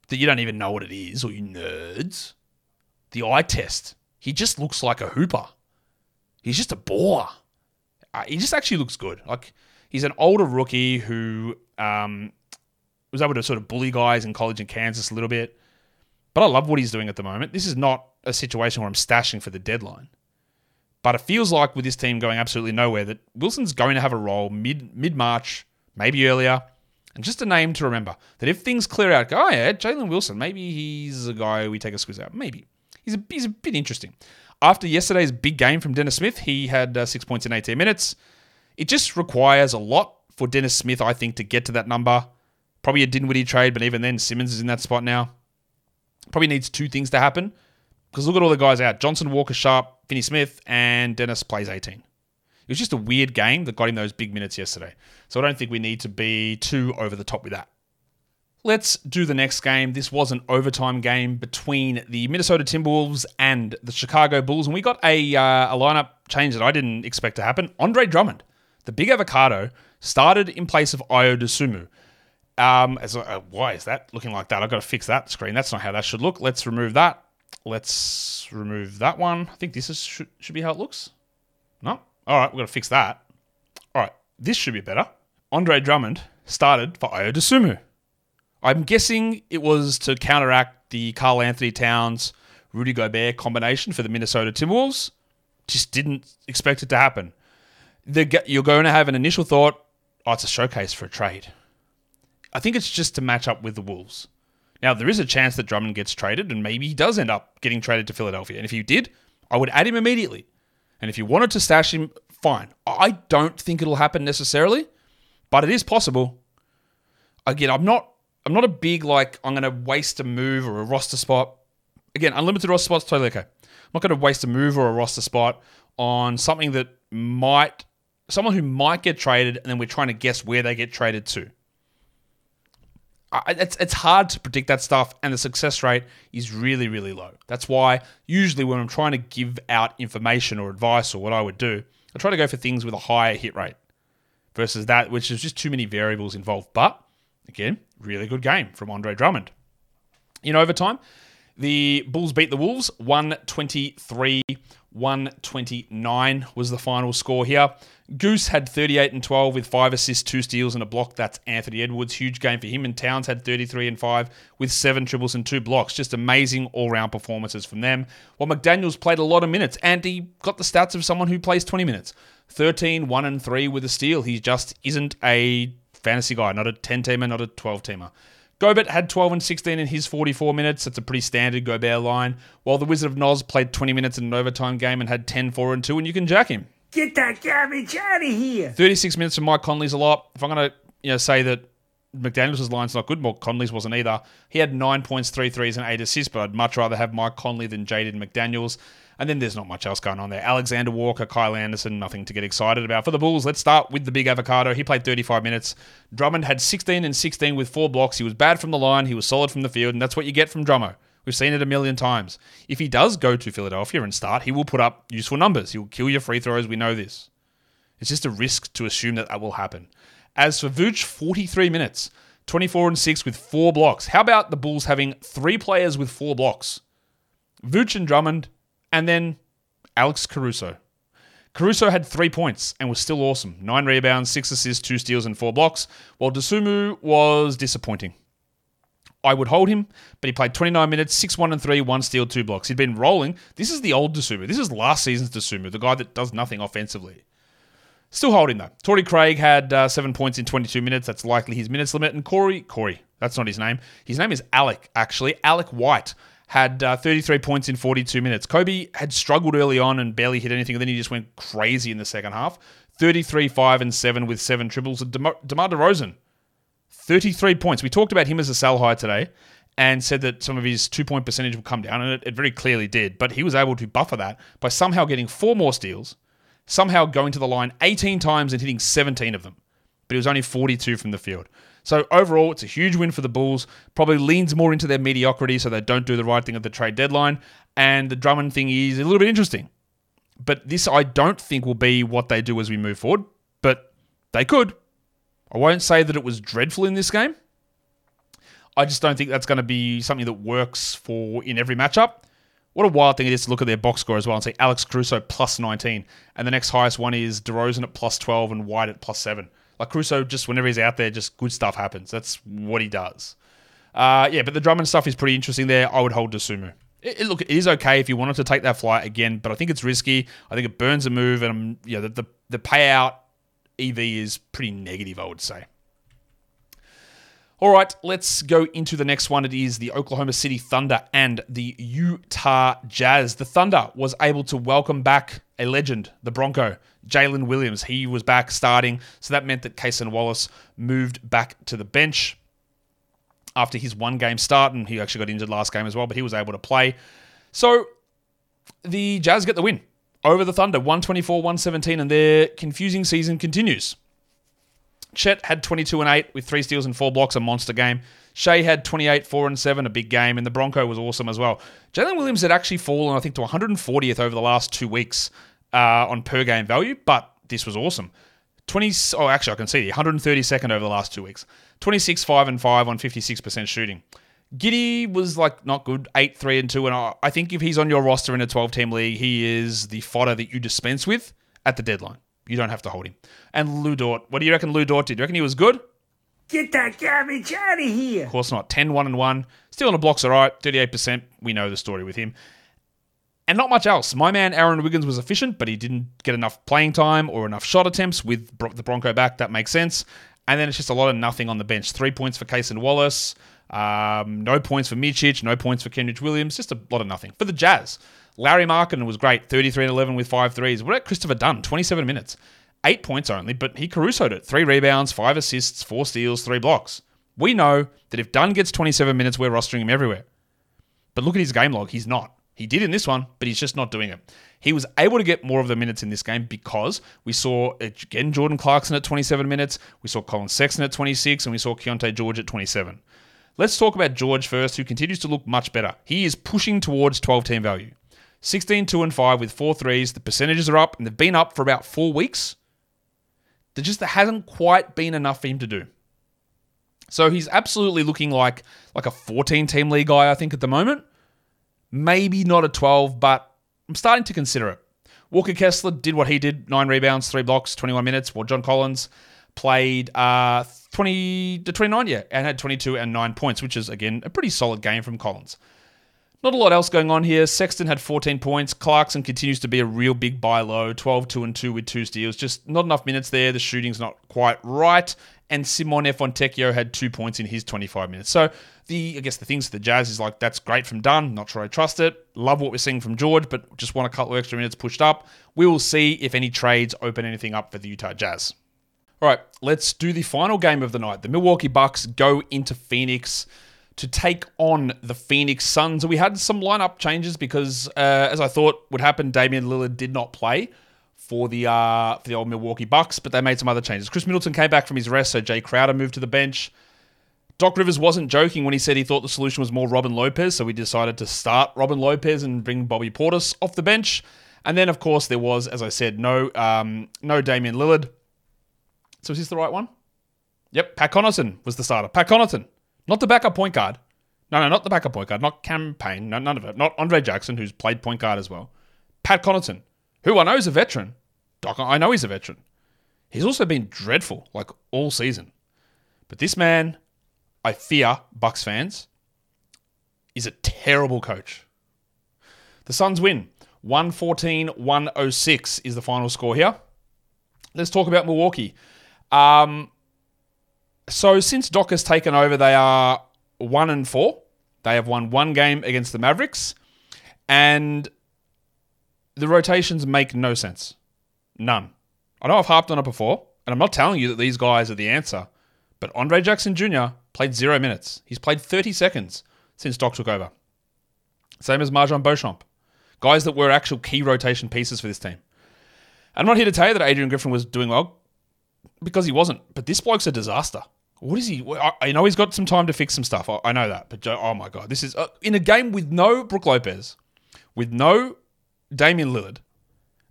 that you don't even know what it is, or you nerds. The eye test. He just looks like a hooper. He's just a baller. Uh, he just actually looks good. Like he's an older rookie who um, was able to sort of bully guys in college in Kansas a little bit. But I love what he's doing at the moment. This is not a situation where I'm stashing for the deadline. But it feels like with this team going absolutely nowhere that Wilson's going to have a role mid mid March, maybe earlier. And just a name to remember that if things clear out, go, oh yeah, Jalen Wilson, maybe he's a guy we take a squeeze out. Maybe. He's a, he's a bit interesting. After yesterday's big game from Dennis Smith, he had uh, six points in 18 minutes. It just requires a lot for Dennis Smith, I think, to get to that number. Probably a Dinwiddie trade, but even then, Simmons is in that spot now. Probably needs two things to happen because look at all the guys out Johnson, Walker, Sharpe, Finney Smith, and Dennis plays 18. It was just a weird game that got him those big minutes yesterday. So I don't think we need to be too over the top with that. Let's do the next game. This was an overtime game between the Minnesota Timberwolves and the Chicago Bulls, and we got a, uh, a lineup change that I didn't expect to happen. Andre Drummond, the big avocado, started in place of Ayo Dosunmu. Um, as, uh, why is that looking like that? I've got to fix that screen. That's not how that should look. Let's remove that. Let's remove that one. I think this is should, should be how it looks. No? All right, we've got to fix that. All right, this should be better. Andre Drummond started for Ayo Dosunmu. I'm guessing it was to counteract the Karl-Anthony Towns Rudy Gobert combination for the Minnesota Timberwolves. Just didn't expect it to happen. The, you're going to have an initial thought, oh, it's a showcase for a trade. I think it's just to match up with the Wolves. Now, there is a chance that Drummond gets traded, and maybe he does end up getting traded to Philadelphia. And if he did, I would add him immediately. And if you wanted to stash him, fine. I don't think it'll happen necessarily, but it is possible. Again, I'm not I'm not a big like I'm going to waste a move or a roster spot. Again, unlimited roster spots totally okay. I'm not going to waste a move or a roster spot on something that might someone who might get traded, and then we're trying to guess where they get traded to. It's it's hard to predict that stuff, and the success rate is really really low. That's why usually when I'm trying to give out information or advice or what I would do, I try to go for things with a higher hit rate versus that, which is just too many variables involved. But again, really good game from Andre Drummond. In overtime, the Bulls beat the Wolves 123 129 was the final score here. Goose had 38 and 12 with five assists, two steals, and a block. That's Anthony Edwards. Huge game for him. And Towns had 33 and 5 with seven triples and two blocks. Just amazing all round performances from them. While McDaniels played a lot of minutes, and he got the stats of someone who plays 20 minutes 13, 1 and 3 with a steal. He just isn't a fantasy guy, not a 10 teamer, not a 12 teamer. Gobert had 12 and 16 in his 44 minutes. That's a pretty standard Gobert line. While the Wizard of Noz played 20 minutes in an overtime game and had 10, 4 and 2, and you can jack him. Get that garbage out of here. 36 minutes from Mike Conley's a lot. If I'm going to you know, say that McDaniels' line's not good, Mike Conley's wasn't either. He had nine points, three threes, and eight assists, but I'd much rather have Mike Conley than Jaden McDaniels. And then there's not much else going on there. Alexander Walker, Kyle Anderson, nothing to get excited about. For the Bulls, let's start with the big avocado. He played 35 minutes. Drummond had 16 and 16 with four blocks. He was bad from the line, he was solid from the field, and that's what you get from Drummo. We've seen it a million times. If he does go to Philadelphia and start, he will put up useful numbers. He will kill your free throws. We know this. It's just a risk to assume that that will happen. As for Vooch, 43 minutes, 24 and 6 with four blocks. How about the Bulls having three players with four blocks? Vooch and Drummond, and then Alex Caruso. Caruso had three points and was still awesome. Nine rebounds, six assists, two steals, and four blocks, while Dosunmu was disappointing. I would hold him, but he played 29 minutes, 6 1 and 3, 1 steal, 2 blocks. He'd been rolling. This is the old Dosunmu. This is last season's Dosunmu, the guy that does nothing offensively. Still holding though. Torrey Craig had uh, seven points in 22 minutes. That's likely his minutes limit. And Corey, Corey, that's not his name. His name is Alec, actually. Alec White had uh, 33 points in 42 minutes. Coby had struggled early on and barely hit anything, and then he just went crazy in the second half. 33, 5, and 7 with seven triples. And DeMar, DeMar DeRozan, 33 points. We talked about him as a sell high today and said that some of his two point percentage will come down, and it, it very clearly did. But he was able to buffer that by somehow getting four more steals, somehow going to the line 18 times and hitting 17 of them. But he was only 42 from the field. So overall, it's a huge win for the Bulls. Probably leans more into their mediocrity, so they don't do the right thing at the trade deadline. And the Drummond thing is a little bit interesting. But this, I don't think, will be what they do as we move forward. But they could. I won't say that it was dreadful in this game. I just don't think that's going to be something that works for in every matchup. What a wild thing it is to look at their box score as well and see Alex Caruso plus 19. And the next highest one is DeRozan at plus 12 and White at plus 7. Like Caruso, just whenever he's out there, just good stuff happens. That's what he does. Uh, yeah, but the Drummond stuff is pretty interesting there. I would hold Dosunmu. It, it, look, it is okay if you wanted to take that flight again, but I think it's risky. I think it burns a move, and um, yeah, the, the, the payout EV is pretty negative, I would say. All right, let's go into the next one. It is the Oklahoma City Thunder and the Utah Jazz. The Thunder was able to welcome back a legend, the Bronco, Jalen Williams. He was back starting, so that meant that Cason Wallace moved back to the bench. after his one game start, and he actually got injured last game as well, but he was able to play. So the Jazz get the win over the Thunder, 124 117, and their confusing season continues. Chet had 22 and 8 with three steals and four blocks, a monster game. Shai had 28, 4 and 7, a big game, and the Bronco was awesome as well. Jalen Williams had actually fallen, I think, to 140th over the last two weeks uh, on per game value, but this was awesome. 20, oh, actually, I can see 132nd over the last two weeks. 26, 5 and 5 on 56% shooting. Giddey was like not good, 8, 3 and 2. And I, I think if he's on your roster in a 12 team league, he is the fodder that you dispense with at the deadline. You don't have to hold him. And Lu Dort, what do you reckon Lu Dort did? Do you reckon he was good? Get that garbage out of here. Of course not. 10, 1 and 1. Still on the blocks, all right. 38%. We know the story with him. And not much else. My man Aaron Wiggins was efficient, but he didn't get enough playing time or enough shot attempts with the Bronco back. That makes sense. And then it's just a lot of nothing on the bench. Three points for Cason Wallace. Um, no points for Micic. No points for Kenrich Williams. Just a lot of nothing. For the Jazz, Lauri Markkanen was great. 33 and 11 with five threes. What about Kristopher Dunn? 27 minutes. Eight points only, but he Carusoed it. Three rebounds, five assists, four steals, three blocks. We know that if Dunn gets 27 minutes, we're rostering him everywhere. But look at his game log. He's not. He did in this one, but he's just not doing it. He was able to get more of the minutes in this game because we saw, again, Jordan Clarkson at 27 minutes, we saw Collin Sexton at 26, and we saw Keyonte George at 27. Let's talk about George first, who continues to look much better. He is pushing towards 12 team value. 16, 2, and 5 with four threes. The percentages are up, and they've been up for about four weeks. There just there hasn't quite been enough for him to do. So he's absolutely looking like like a 14 team league guy, I think, at the moment. Maybe not a 12, but I'm starting to consider it. Walker Kessler did what he did nine rebounds, three blocks, 21 minutes, while John Collins played uh, 20 to 29, yeah, and had 22 and nine points, which is, again, a pretty solid game from Collins. Not a lot else going on here. Sexton had 14 points. Clarkson continues to be a real big buy low, 12, 2 and 2 with two steals. Just not enough minutes there. The shooting's not quite right. And Simone Fontecchio had two points in his 25 minutes. So the I guess the things for the Jazz is like that's great from Dunn. Not sure I trust it. Love what we're seeing from George, but just want a couple of extra minutes pushed up. We will see if any trades open anything up for the Utah Jazz. All right, let's do the final game of the night. The Milwaukee Bucks go into Phoenix to take on the Phoenix Suns. We had some lineup changes because, uh, as I thought would happen, Damian Lillard did not play for the uh, for the old Milwaukee Bucks, but they made some other changes. Khris Middleton came back from his rest, so Jae Crowder moved to the bench. Doc Rivers wasn't joking when he said he thought the solution was more Robin Lopez, so we decided to start Robin Lopez and bring Bobby Portis off the bench. And then, of course, there was, as I said, no um, no Damian Lillard. So is this the right one? Yep, Pat Connaughton was the starter. Pat Connaughton not the backup point guard. No, no, not the backup point guard. Not Cam Payne. No, none of it. Not Andre Jackson, who's played point guard as well. Pat Connaughton, who I know is a veteran. Doc, I know he's a veteran. He's also been dreadful, like all season. But this man, I fear, Bucks fans, is a terrible coach. The Suns win. 114 106 is the final score here. Let's talk about Milwaukee. Um, so since Doc has taken over, they are one and four. They have won one game against the Mavericks, and the rotations make no sense. None. I know I've harped on it before, and I'm not telling you that these guys are the answer, but Andre Jackson Jr. played zero minutes. He's played 30 seconds since Doc took over. Same as MarJon Beauchamp. Guys that were actual key rotation pieces for this team. I'm not here to tell you that Adrian Griffin was doing well because he wasn't. But this bloke's a disaster. What is he? I know he's got some time to fix some stuff. I know that, but oh my god, this is uh, in a game with no Brook Lopez, with no Damian Lillard,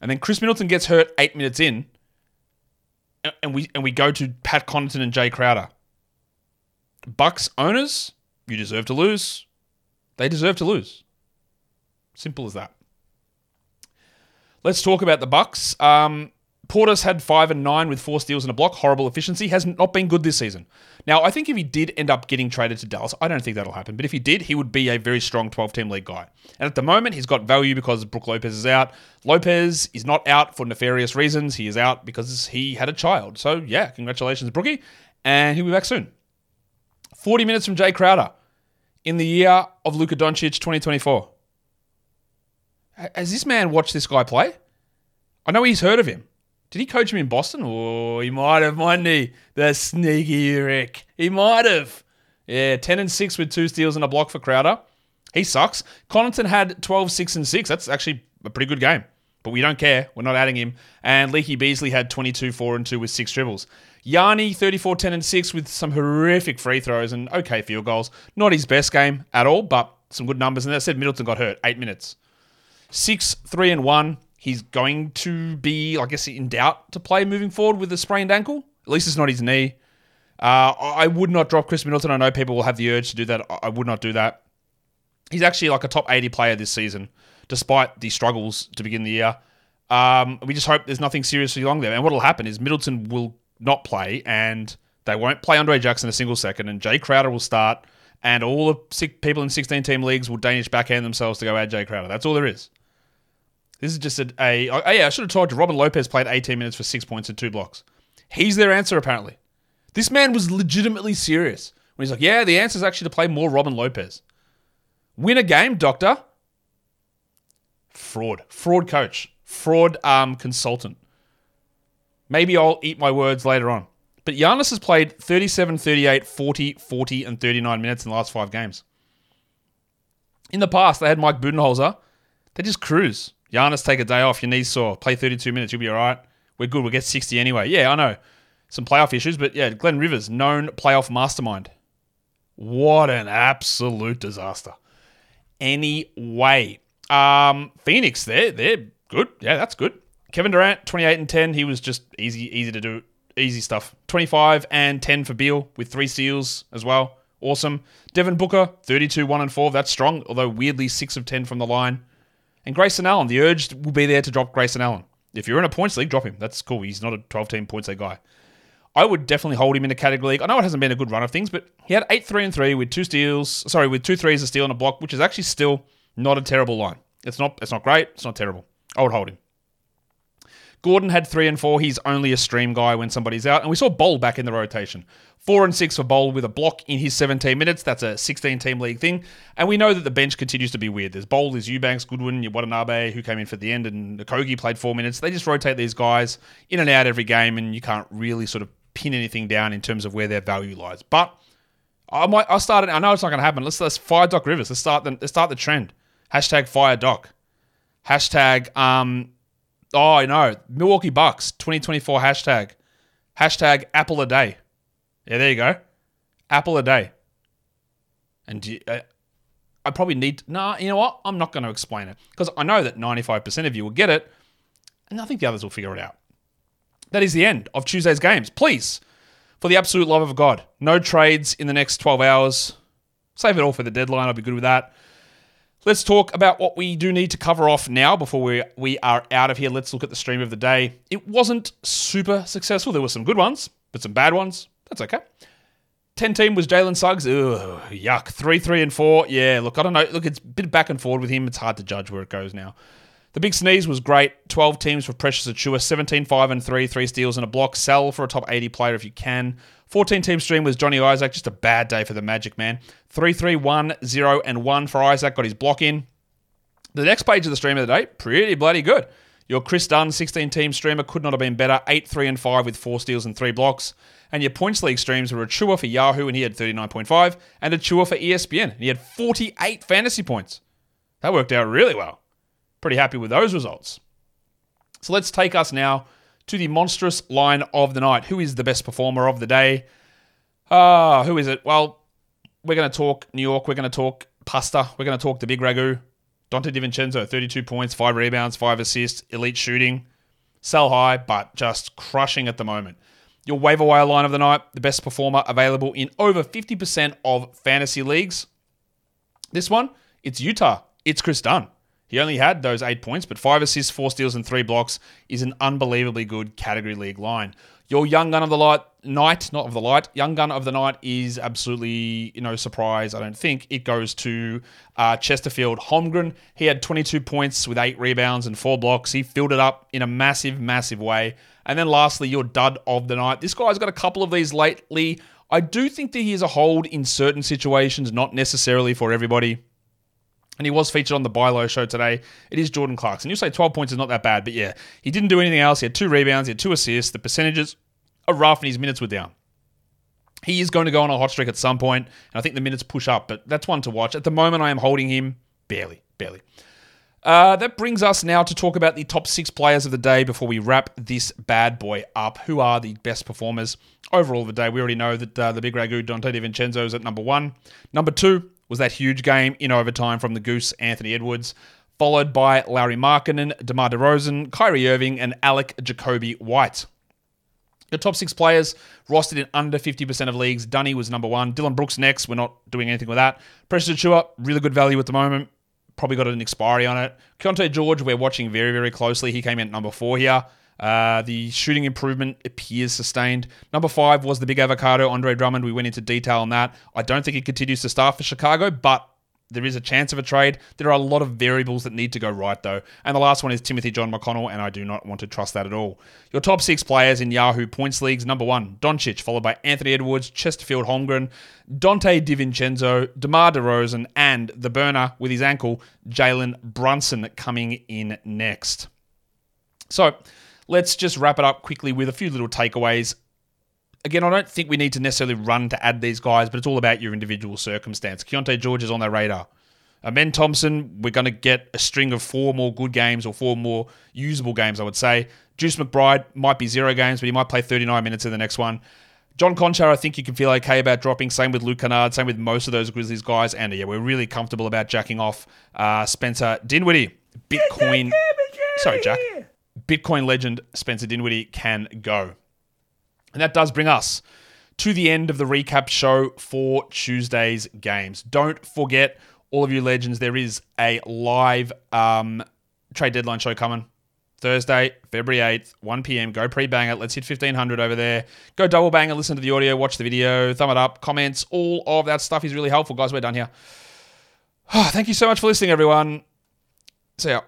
and then Khris Middleton gets hurt eight minutes in, and we and we go to Pat Connaughton and Jae Crowder. Bucks owners, you deserve to lose. They deserve to lose. Simple as that. Let's talk about the Bucks. Um, Portis had five and nine with four steals and a block. Horrible efficiency. Has not been good this season. Now, I think if he did end up getting traded to Dallas, I don't think that'll happen. But if he did, he would be a very strong 12 team league guy. And at the moment, he's got value because Brook Lopez is out. Lopez is not out for nefarious reasons. He is out because he had a child. So, yeah, congratulations, Brookie. And he'll be back soon. 40 minutes from Jae Crowder in the year of Luka Doncic 2024. Has this man watched this guy play? I know he's heard of him. Did he coach him in Boston? Oh, he might have, mightn't he? The sneaky Rick. He might have. Yeah, 10 and 6 with two steals and a block for Crowder. He sucks. Connaughton had 12, 6 and 6. That's actually a pretty good game. But we don't care. We're not adding him. And Leaky Beasley had 22, 4 and 2 with six dribbles. Yanni, 34, 10 and 6 with some horrific free throws and okay field goals. Not his best game at all, but some good numbers. And that said, Middleton got hurt, eight minutes. 6, 3 and 1. He's going to be, I guess, in doubt to play moving forward with a sprained ankle. At least it's not his knee. Uh, I would not drop Khris Middleton. I know people will have the urge to do that. I would not do that. He's actually like a top 80 player this season, despite the struggles to begin the year. Um, we just hope there's nothing seriously wrong there. And what will happen is Middleton will not play, and they won't play Andre Jackson a single second, and Jae Crowder will start, and all the people in 16 team leagues will Danish backhand themselves to go add Jae Crowder. That's all there is. This is just a, a oh yeah, I should have told you. Robin Lopez played 18 minutes for six points and two blocks. He's their answer apparently. This man was legitimately serious when he's like, "Yeah, the answer is actually to play more Robin Lopez. Win a game, doctor." Fraud, fraud coach, fraud um consultant. Maybe I'll eat my words later on. But Giannis has played 37, 38, 40, 40, and 39 minutes in the last five games. In the past, they had Mike Budenholzer. They just cruise. Giannis, take a day off. Your knees sore. Play 32 minutes. You'll be all right. We're good. We'll get 60 anyway. Yeah, I know. Some playoff issues, but yeah, Glenn Rivers, known playoff mastermind. What an absolute disaster. Anyway, um, Phoenix, they're, they're good. Yeah, that's good. Kevin Durant, 28 and 10. He was just easy, easy to do. Easy stuff. 25 and 10 for Beal with three steals as well. Awesome. Devin Booker, 32, 1 and 4. That's strong, although weirdly 6 of 10 from the line. And Grayson Allen, the urge will be there to drop Grayson Allen. If you're in a points league, drop him. That's cool. He's not a 12 team points league guy. I would definitely hold him in a category league. I know it hasn't been a good run of things, but he had 8 3 and 3 with two steals. Sorry, with two threes, a steal, and a block, which is actually still not a terrible line. It's not it's not great, it's not terrible. I would hold him. Gordon had three and four. He's only a stream guy when somebody's out. And we saw Bol back in the rotation. Four and six for Bol with a block in his 17 minutes. That's a 16 team league thing. And we know that the bench continues to be weird. There's Bol, there's Eubanks, Goodwin, Watanabe, who came in for the end, and Kogi played four minutes. They just rotate these guys in and out every game, and you can't really sort of pin anything down in terms of where their value lies. But I might I started I know it's not gonna happen. Let's let's fire Doc Rivers. Let's start the let's start the trend. Hashtag fire Doc. Hashtag um Oh, I know. Milwaukee Bucks 2024 hashtag. Hashtag Apple a day. Yeah, there you go. Apple a day. And you, uh, I probably need. Nah, you know what? I'm not going to explain it because I know that 95% of you will get it, and I think the others will figure it out. That is the end of Tuesday's games. Please, for the absolute love of God, no trades in the next 12 hours. Save it all for the deadline. I'll be good with that. Let's talk about what we do need to cover off now before we, we are out of here. Let's look at the stream of the day. It wasn't super successful. There were some good ones, but some bad ones. That's okay. 10 team was Jalen Suggs. Ugh, yuck. 3 3 and 4. Yeah, look, I don't know. Look, it's a bit back and forward with him. It's hard to judge where it goes now. The big sneeze was great. 12 teams for Precious Achiuwa. 17 5 and 3. Three steals and a block. Sell for a top 80 player if you can. 14 team stream was Johnny Isaac. Just a bad day for the Magic, man. 3 3 1 0 and 1 for Isaac. Got his block in. The next page of the stream of the day, pretty bloody good. Your Kris Dunn 16 team streamer could not have been better. 8 3 and 5 with 4 steals and 3 blocks. And your points league streams were a Achiuwa for Yahoo and he had 39.5 and a Achiuwa for ESPN and he had 48 fantasy points. That worked out really well. Pretty happy with those results. So let's take us now to the monstrous line of the night. Who is the best performer of the day? Ah, uh, who is it? Well, we're going to talk New York. We're going to talk Pasta. We're going to talk the big ragu. Donte DiVincenzo, 32 points, 5 rebounds, 5 assists, elite shooting. Sell high, but just crushing at the moment. Your waiver wire line of the night, the best performer available in over 50% of fantasy leagues. This one, it's Utah. It's Kris Dunn. He only had those eight points, but five assists, four steals, and three blocks is an unbelievably good category league line. Your young gun of the light night, not of the light, young gun of the night is absolutely know surprise. I don't think it goes to uh, Chesterfield Holmgren. He had 22 points with eight rebounds and four blocks. He filled it up in a massive, massive way. And then lastly, your dud of the night. This guy's got a couple of these lately. I do think that he is a hold in certain situations, not necessarily for everybody and he was featured on the Buy Low show today. It is Jordan Clarkson. You say 12 points is not that bad, but yeah, he didn't do anything else. He had two rebounds, he had two assists. The percentages are rough, and his minutes were down. He is going to go on a hot streak at some point, and I think the minutes push up, but that's one to watch. At the moment, I am holding him barely, barely. Uh, that brings us now to talk about the top six players of the day before we wrap this bad boy up. Who are the best performers overall of the day? We already know that uh, the big ragu Donte DiVincenzo is at number one. Number two was that huge game in overtime from the Goose Anthony Edwards, followed by Lauri Markkanen, DeMar DeRozan, Kyrie Irving, and Alec Jacoby White. Your top six players rostered in under 50% of leagues. Dunny was number one. Dillon Brooks next. We're not doing anything with that. Precious Achiuwa, really good value at the moment. Probably got an expiry on it. Keyonte George, we're watching very, very closely. He came in at number four here. Uh, the shooting improvement appears sustained. Number five was the big avocado, Andre Drummond. We went into detail on that. I don't think he continues to start for Chicago, but there is a chance of a trade. There are a lot of variables that need to go right, though. And the last one is Timothy John McConnell, and I do not want to trust that at all. Your top six players in Yahoo points leagues number one, Doncic, followed by Anthony Edwards, Chesterfield Holmgren, Donte DiVincenzo, DeMar DeRozan, and the burner with his ankle, Jalen Brunson, coming in next. So let's just wrap it up quickly with a few little takeaways again, I don't think we need to necessarily run to add these guys, but it's all about your individual circumstance. Keyonte George is on their radar. Amen Thompson, we're going to get a string of four more good games or four more usable games, I would say. Deuce McBride might be zero games, but he might play 39 minutes in the next one. John Konchar, I think you can feel okay about dropping. Same with Luke Kennard, same with most of those Grizzlies guys. And yeah, we're really comfortable about jacking off uh, Spencer Dinwiddie. Bitcoin. Sorry, Jack. Bitcoin legend Spencer Dinwiddie can go. And that does bring us to the end of the recap show for Tuesday's games. Don't forget, all of you legends, there is a live um, trade deadline show coming. Thursday, February 8th, 1 p.m. Go pre bang it. Let's hit 1500 over there. Go double bang it, listen to the audio, watch the video, thumb it up, comments. All of that stuff is really helpful, guys. We're done here. thank you so much for listening, everyone. See ya.